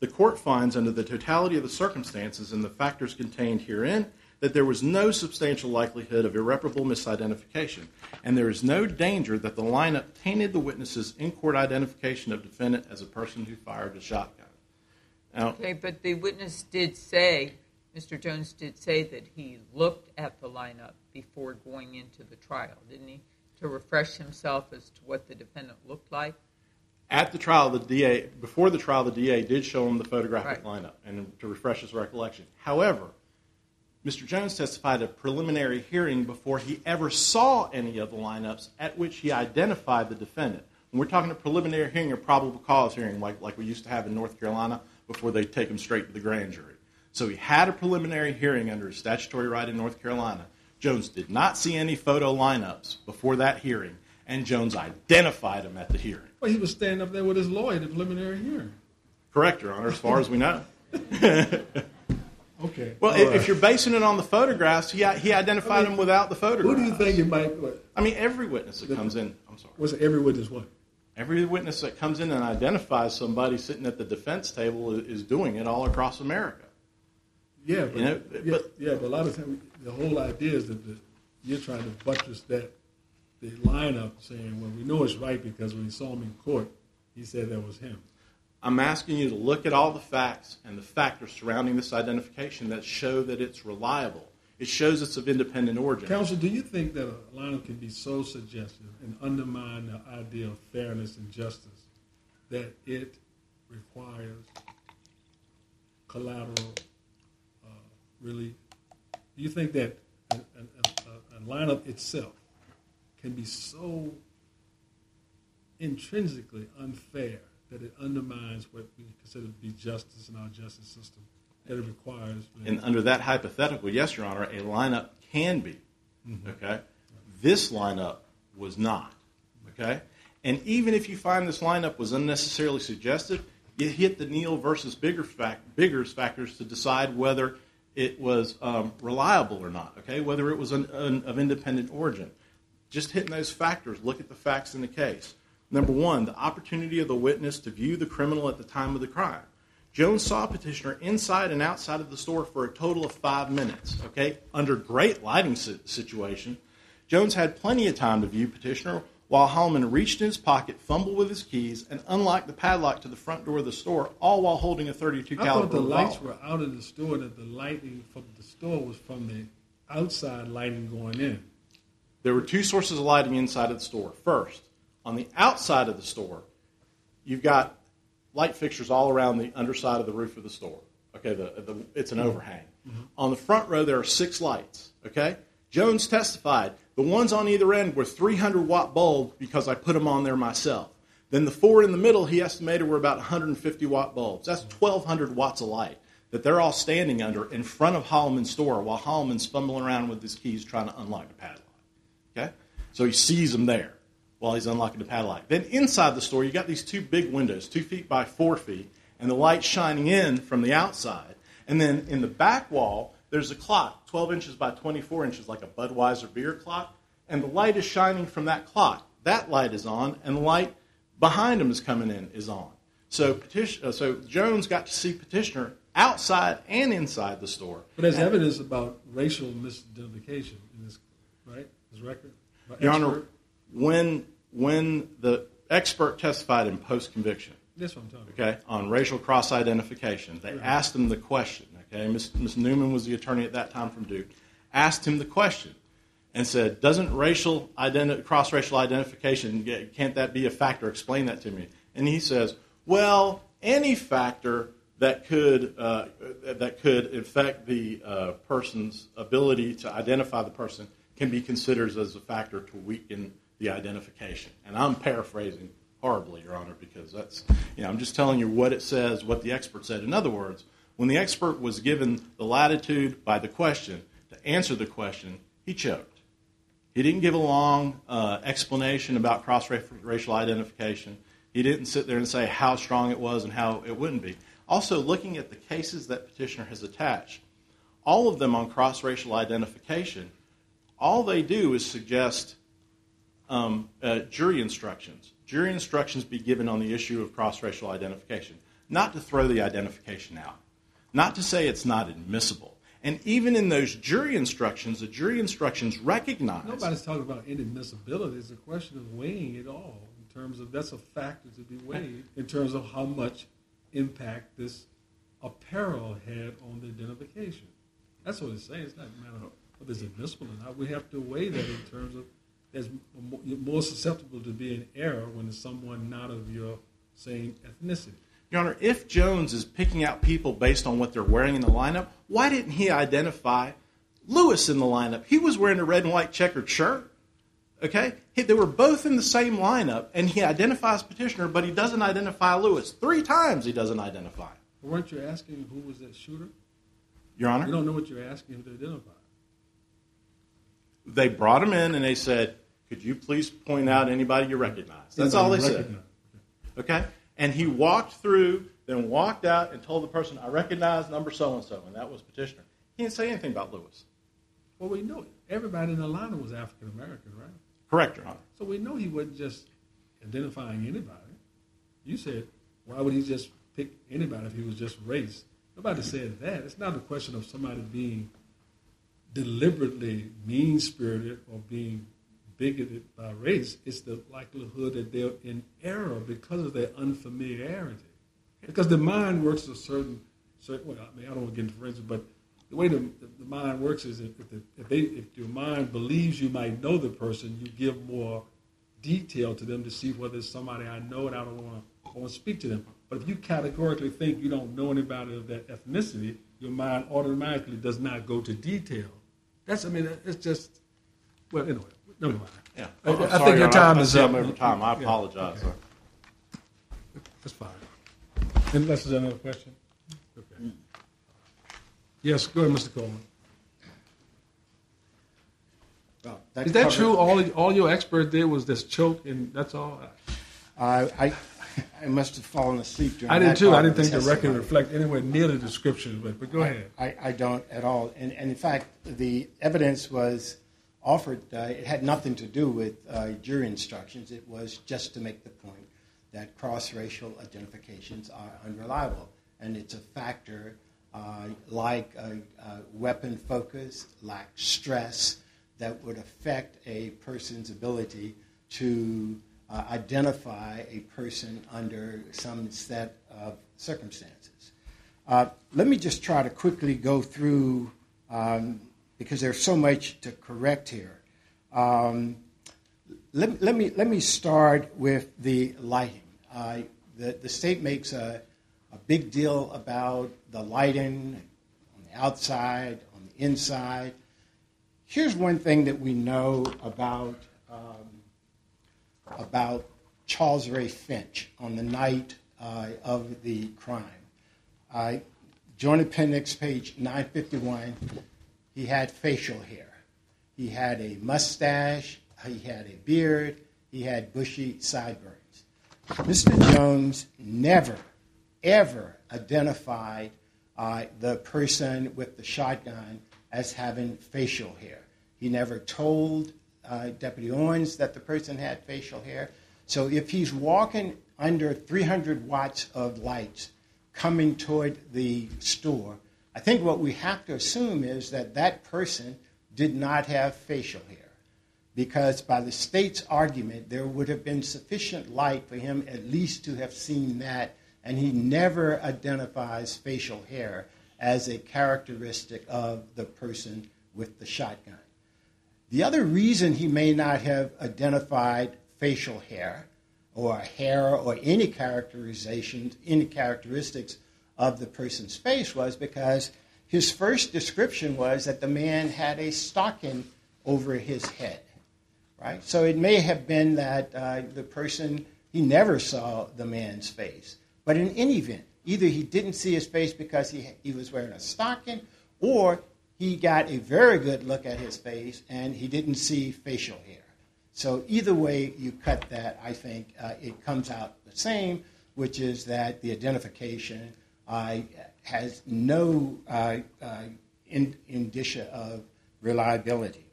the court finds under the totality of the circumstances and the factors contained herein that there was no substantial likelihood of irreparable misidentification, and there is no danger that the lineup tainted the witness's in court identification of defendant as a person who fired a shotgun. Okay, but the witness did say, Mr. Jones did say that he looked at the lineup before going into the trial, didn't he? To refresh himself as to what the defendant looked like? At the trial, the DA before the trial, the DA did show him the photographic lineup and to refresh his recollection. However, Mr. Jones testified at a preliminary hearing before he ever saw any of the lineups at which he identified the defendant. When we're talking a preliminary hearing or probable cause hearing, like, like we used to have in North Carolina before they take him straight to the grand jury. So he had a preliminary hearing under a statutory right in North Carolina. Jones did not see any photo lineups before that hearing, and Jones identified him at the hearing. Well, he was standing up there with his lawyer at the preliminary hearing. Correct, Your Honor, as far as we know. Okay. Well, if, right. if you're basing it on the photographs, he, he identified him without the photographs. Who do you think it might? What, I mean, every witness that comes in, I'm sorry, what's every witness what? every witness that comes in and identifies somebody sitting at the defense table is, is doing it all across America. Yeah, but, You know, yeah, but- yeah, but a lot of times the whole idea is that the, you're trying to buttress that the lineup, saying, "Well, we know it's right because when he saw him in court, he said that was him." I'm asking you to look at all the facts and the factors surrounding this identification that show that it's reliable. It shows it's of independent origin. Counsel, do you think that a lineup can be so suggestive and undermine the idea of fairness and justice that it requires collateral uh, relief? Do you think that a, a, a, a lineup itself can be so intrinsically unfair that it undermines what we consider to be justice in our justice system that it requires? And under that hypothetical, yes, Your Honor, a lineup can be. Okay? This lineup was not. Okay? And even if you find this lineup was unnecessarily suggestive, you hit the Neil versus Bigger fact, Biggers factors to decide whether it was um, reliable or not. Okay? Whether it was an, an, of independent origin. Just hitting those factors, look at the facts in the case. Number one, the opportunity of the witness to view the criminal at the time of the crime. Jones saw petitioner inside and outside of the store for a total of five minutes. Okay, under great lighting situation, Jones had plenty of time to view petitioner while Holloman reached in his pocket, fumbled with his keys, and unlocked the padlock to the front door of the store, all while holding a 32 I caliber thought the lights were out of the store. That the lighting from the store was from the outside lighting going in. There were two sources of lighting inside of the store. First, on the outside of the store, you've got light fixtures all around the underside of the roof of the store. Okay, the, the, it's an mm-hmm. overhang. Mm-hmm. On the front row, there are six lights. Okay, Jones testified the ones on either end were 300 watt bulbs because I put them on there myself. Then the four in the middle, he estimated were about 150 watt bulbs. That's 1,200 watts of light that they're all standing under in front of Holloman's store while Holloman's fumbling around with his keys trying to unlock the padlock. Okay? So he sees them there while he's unlocking the padlock. Then inside the store, you got these two big windows, two feet by four feet, and the light shining in from the outside. And then in the back wall, there's a clock, 12 inches by 24 inches, like a Budweiser beer clock, and the light is shining from that clock. That light is on, and the light behind him is coming in is on. So, petition, uh, so Jones got to see petitioner outside and inside the store. But there's evidence about racial misidentification in this, right? This record. Your Honor, expert? When when the expert testified in post conviction, That's what I'm talking about. okay, on racial cross identification, they asked him the question. Okay, Ms. Ms. Newman was the attorney at that time from Duke. Asked him the question and said, "Doesn't racial cross racial identification get- can't that be a factor? Explain that to me." And he says, "Well, any factor." That could uh, that could affect the uh, person's ability to identify the person can be considered as a factor to weaken the identification. And I'm paraphrasing horribly, Your Honor, because that's, you know, I'm just telling you what it says, what the expert said. In other words, when the expert was given the latitude by the question to answer the question, he choked. He didn't give a long uh, explanation about cross racial identification. He didn't sit there and say how strong it was and how it wouldn't be. Also, looking at the cases that petitioner has attached, all of them on cross racial identification, all they do is suggest Um, uh, jury instructions. Jury instructions be given on the issue of cross racial identification, not to throw the identification out, not to say it's not admissible. And even in those jury instructions, the jury instructions recognize. Nobody's talking about inadmissibility. It's a question of weighing it all in terms of that's a factor to be weighed in terms of how much impact this apparel had on the identification. That's what it's saying. It's not a matter of whether it's admissible or not. We have to weigh that in terms of as you're more susceptible to being in error when it's someone not of your same ethnicity. Your Honor, if Jones is picking out people based on what they're wearing in the lineup, why didn't he identify Lewis in the lineup. He was wearing a red and white checkered shirt. Okay? He, they were both in the same lineup, and he identifies Petitioner, but he doesn't identify Lewis. Three times he doesn't identify. Weren't you asking who was that shooter? Your Honor? You don't know what you're asking him to identify. They brought him in and they said, Could you please point out anybody you recognize? That's all they said. Okay? And he walked through, then walked out and told the person, I recognize number so and so, and that was Petitioner. He didn't say anything about Lewis. Well, we know everybody in the lineup was African American, right? Correct, Your Honor. So we know he wasn't just identifying anybody. You said, why would he just pick anybody if he was just race? Nobody said that. It's not a question of somebody being deliberately mean spirited or being bigoted by uh, race. It's the likelihood that they're in error because of their unfamiliarity. Because the mind works a certain, certain well, I mean, I don't want to get into forensics, but the way the, the, mind works is if, if, the, if, they, if your mind believes you might know the person, you give more detail to them to see whether it's somebody I know and I don't want to want to speak to them. But if you categorically think you don't know anybody of that ethnicity, your mind automatically does not go to detail. That's I mean it's just well anyway. Never mind. Yeah. I- I'm I sorry, think your Your Honor. time I is see up. I'm over time. I Yeah. apologize. sir. That's fine. Unless there's another question. Okay. Yes, go ahead, Mr. Coleman. Well, Is that covered- true? All all your expert did was this choke, and that's all. Uh, I, I must have fallen asleep during I did that too. I part didn't of think the record testimony. reflect anywhere near the description, but but go ahead. I, I don't at all. And, and in fact, the evidence was offered, uh, it had nothing to do with uh, jury instructions. It was just to make the point that cross racial identifications are unreliable. And it's a factor uh, like weapon focus, like stress, that would affect a person's ability to identify a person under some set of circumstances. Let me just try to quickly go through, um, because there's so much to correct here. Um, let, let, me, let me start with the lighting. Uh, the, the state makes a, a big deal about the lighting on the outside, on the inside. Here's one thing that we know about, um, about Charles Ray Finch on the night uh, of the crime. Uh, Joint Appendix, page 951, he had facial hair. He had a mustache, he had a beard, he had bushy sideburns. Mr. Jones never, ever identified uh, the person with the shotgun as having facial hair. He never told uh, Deputy Owens that the person had facial hair. So if he's walking under 300 watts of lights coming toward the store, I think what we have to assume is that that person did not have facial hair. Because by the state's argument, there would have been sufficient light for him at least to have seen that, and he never identifies facial hair as a characteristic of the person with the shotgun. The other reason he may not have identified facial hair or hair or any characterizations, any characteristics of the person's face was because his first description was that the man had a stocking over his head, right? So it may have been that uh, the person, he never saw the man's face. But in any event, either he didn't see his face because he, he was wearing a stocking or he got a very good look at his face and he didn't see facial hair. So either way you cut that, I think uh, it comes out the same, which is that the identification has no uh, uh, in, indicia of reliability.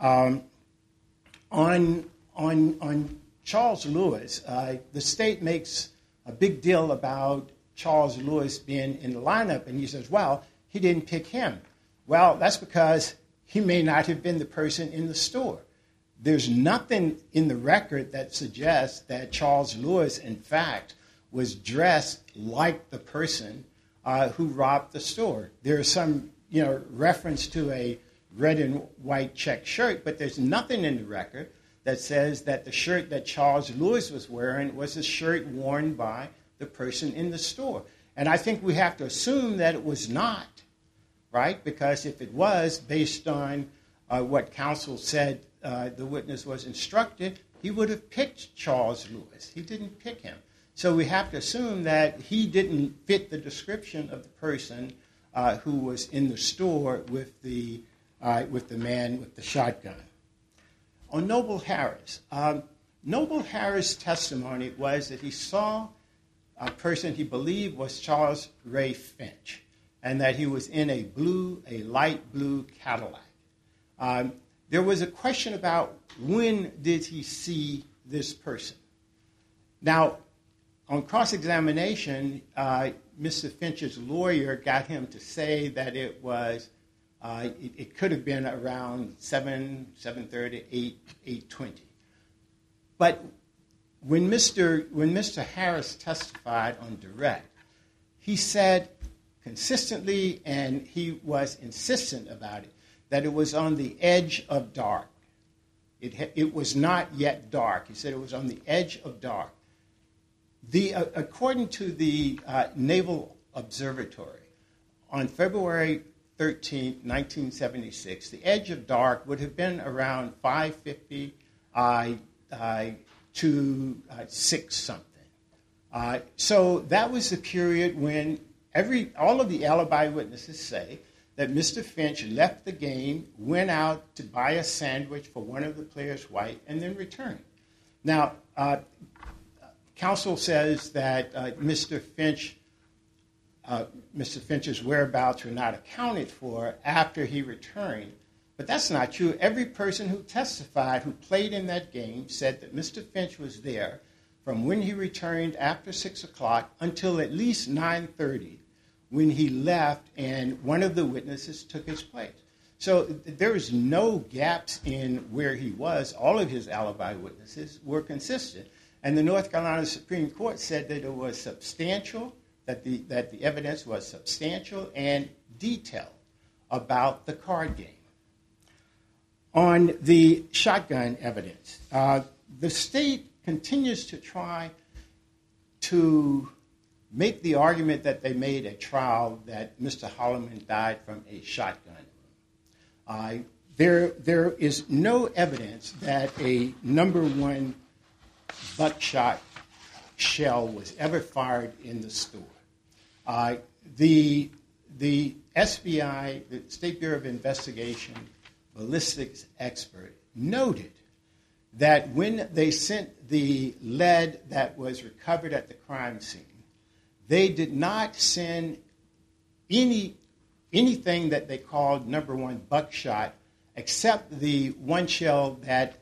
Um, on Charles Lewis, uh, the state makes a big deal about Charles Lewis being in the lineup, and he says, well, he didn't pick him. Well, that's because he may not have been the person in the store. There's nothing in the record that suggests that Charles Lewis, in fact, was dressed like the person uh, who robbed the store. There's some, you know, reference to a red and white check shirt, but there's nothing in the record that says that the shirt that Charles Lewis was wearing was a shirt worn by the person in the store. And I think we have to assume that it was not, right? Because if it was based on uh, what counsel said uh, the witness was instructed, he would have picked Charles Lewis. He didn't pick him. So we have to assume that he didn't fit the description of the person uh, who was in the store with the, uh, with the man with the shotgun. On Noble Harris, um, Noble Harris' testimony was that he saw a person he believed was Charles Ray Finch, and that he was in a blue, a light blue Cadillac. Um, there was a question about when did he see this person. Now, on cross-examination, uh, Mr. Finch's lawyer got him to say that it was, uh, it, could have been around 7, 7.30, 8, 8.20. But when Mr. when Mr. Harris testified on direct, he said consistently, and he was insistent about it, that it was on the edge of dark. It, it was not yet dark. He said it was on the edge of dark. The, uh, according to the uh, Naval Observatory, on February 13, 1976, the edge of dark would have been around 550 uh, uh, to uh, six something. So that was the period when every all of the alibi witnesses say that Mr. Finch left the game, went out to buy a sandwich for one of the players' wife, and then returned. Now, counsel says that uh, Mr. Finch, uh, Mr. Finch's whereabouts were not accounted for after he returned. But that's not true. Every person who testified who played in that game said that Mr. Finch was there from when he returned after 6 o'clock until at least 9.30 when he left and one of the witnesses took his place. So there is no gaps in where he was. All of his alibi witnesses were consistent. And the North Carolina Supreme Court said that it was substantial, that the, that the evidence was substantial and detailed about the card game. On the shotgun evidence, uh, the state continues to try to make the argument that they made at trial that Mr. Holloman died from a shotgun. Uh, there, there is no evidence that a number one buckshot shell was ever fired in the store. Uh, the, the SBI, the State Bureau of Investigation, ballistics expert noted that when they sent the lead that was recovered at the crime scene, they did not send any anything that they called number one buckshot, except the one shell that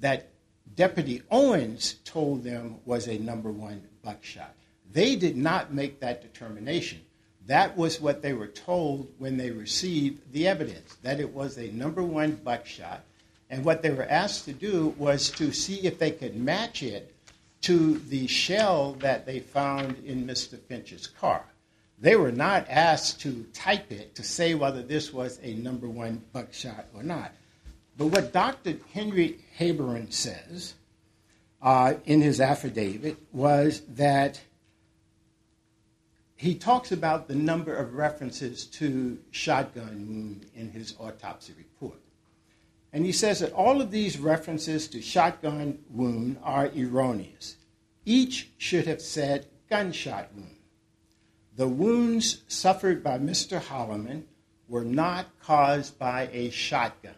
that Deputy Owens told them was a number one buckshot. They did not make that determination. That was what they were told when they received the evidence, that it was a number one buckshot. And what they were asked to do was to see if they could match it to the shell that they found in Mr. Finch's car. They were not asked to type it to say whether this was a number one buckshot or not. But what Dr. Henry Haberin says uh, in his affidavit was that he talks about the number of references to shotgun wound in his autopsy report. And he says that all of these references to shotgun wound are erroneous. Each should have said gunshot wound. The wounds suffered by Mr. Holloman were not caused by a shotgun.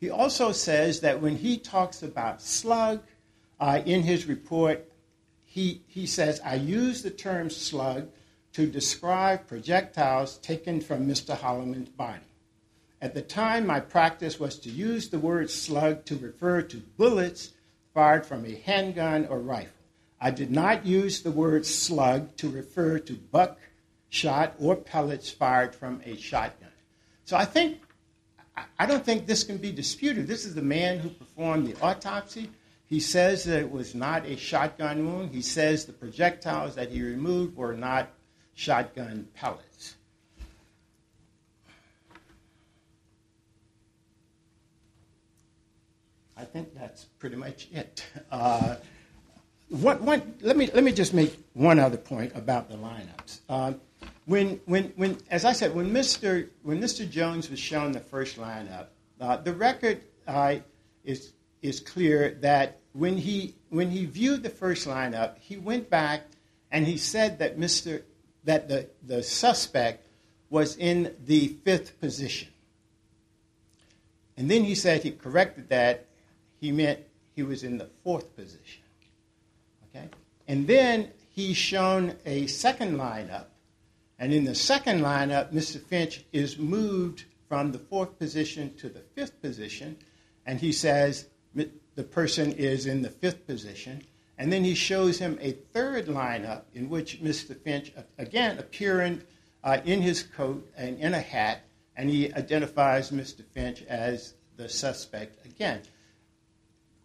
He also says that when he talks about slug uh, in his report, he, he says, I use the term slug to describe projectiles taken from Mr. Holloman's body. At the time, my practice was to use the word slug to refer to bullets fired from a handgun or rifle. I did not use the word slug to refer to buckshot or pellets fired from a shotgun. So I think, I don't think this can be disputed. This is the man who performed the autopsy. He says that it was not a shotgun wound. He says the projectiles that he removed were not shotgun pellets. I think that's pretty much it. Uh, one, one, let me let me just make one other point about the lineups. Um, when, when, when, as I said, when Mr. when Mr. Jones was shown the first lineup, uh, the record uh, is is clear that when he when he viewed the first lineup, he went back and he said that Mr. that the, the suspect was in the fifth position. And then he said he corrected that. He meant he was in the fourth position. Okay? And then he's shown a second lineup. And in the second lineup, Mr. Finch is moved from the fourth position to the fifth position. And he says the person is in the fifth position. And then he shows him a third lineup in which Mr. Finch, again, appearing uh, in his coat and in a hat, and he identifies Mr. Finch as the suspect again.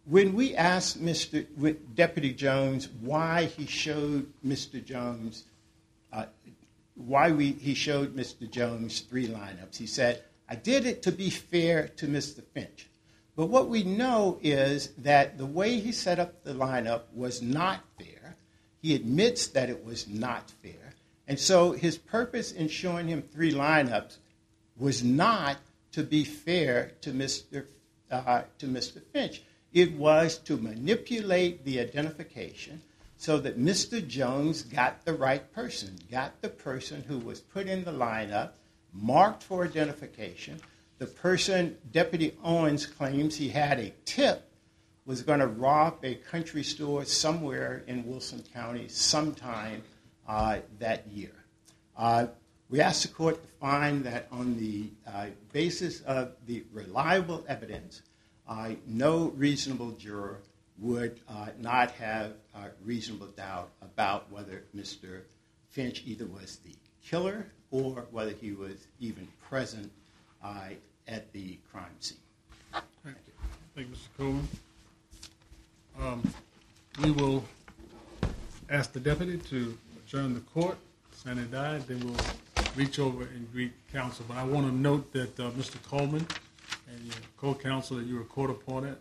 When we asked Mr. Deputy Jones why he showed Mr. Jones, uh, why we, he showed Mr. Jones three lineups, he said, I did it to be fair to Mr. Finch. But what we know is that the way he set up the lineup was not fair. He admits that it was not fair. And so his purpose in showing him three lineups was not to be fair to Mr. Uh, to Mr. Finch. It was to manipulate the identification so that Mr. Jones got the right person, got the person who was put in the lineup, marked for identification, the person, Deputy Owens claims he had a tip, was going to rob a country store somewhere in Wilson County sometime uh, that year. Uh, we asked the court to find that on the uh, basis of the reliable evidence, uh, no reasonable juror would uh, not have a reasonable doubt about whether Mr. Finch either was the killer or whether he was even present at the crime scene. Thank you. Thank you, Mr. Coleman. Um, we will ask the deputy to adjourn the court, sine die, then we'll reach over and greet counsel. But I want to note that uh, Mr. Coleman and your co-counsel that you were court appointed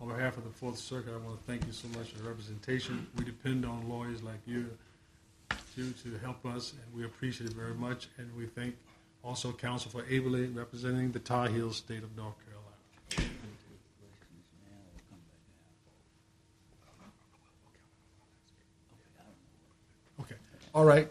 on behalf of the Fourth Circuit, I want to thank you so much for your representation. We depend on lawyers like you to, to help us, and we appreciate it very much. And we thank also counsel for ably representing the Tar Heels state of North Carolina. Okay. All right.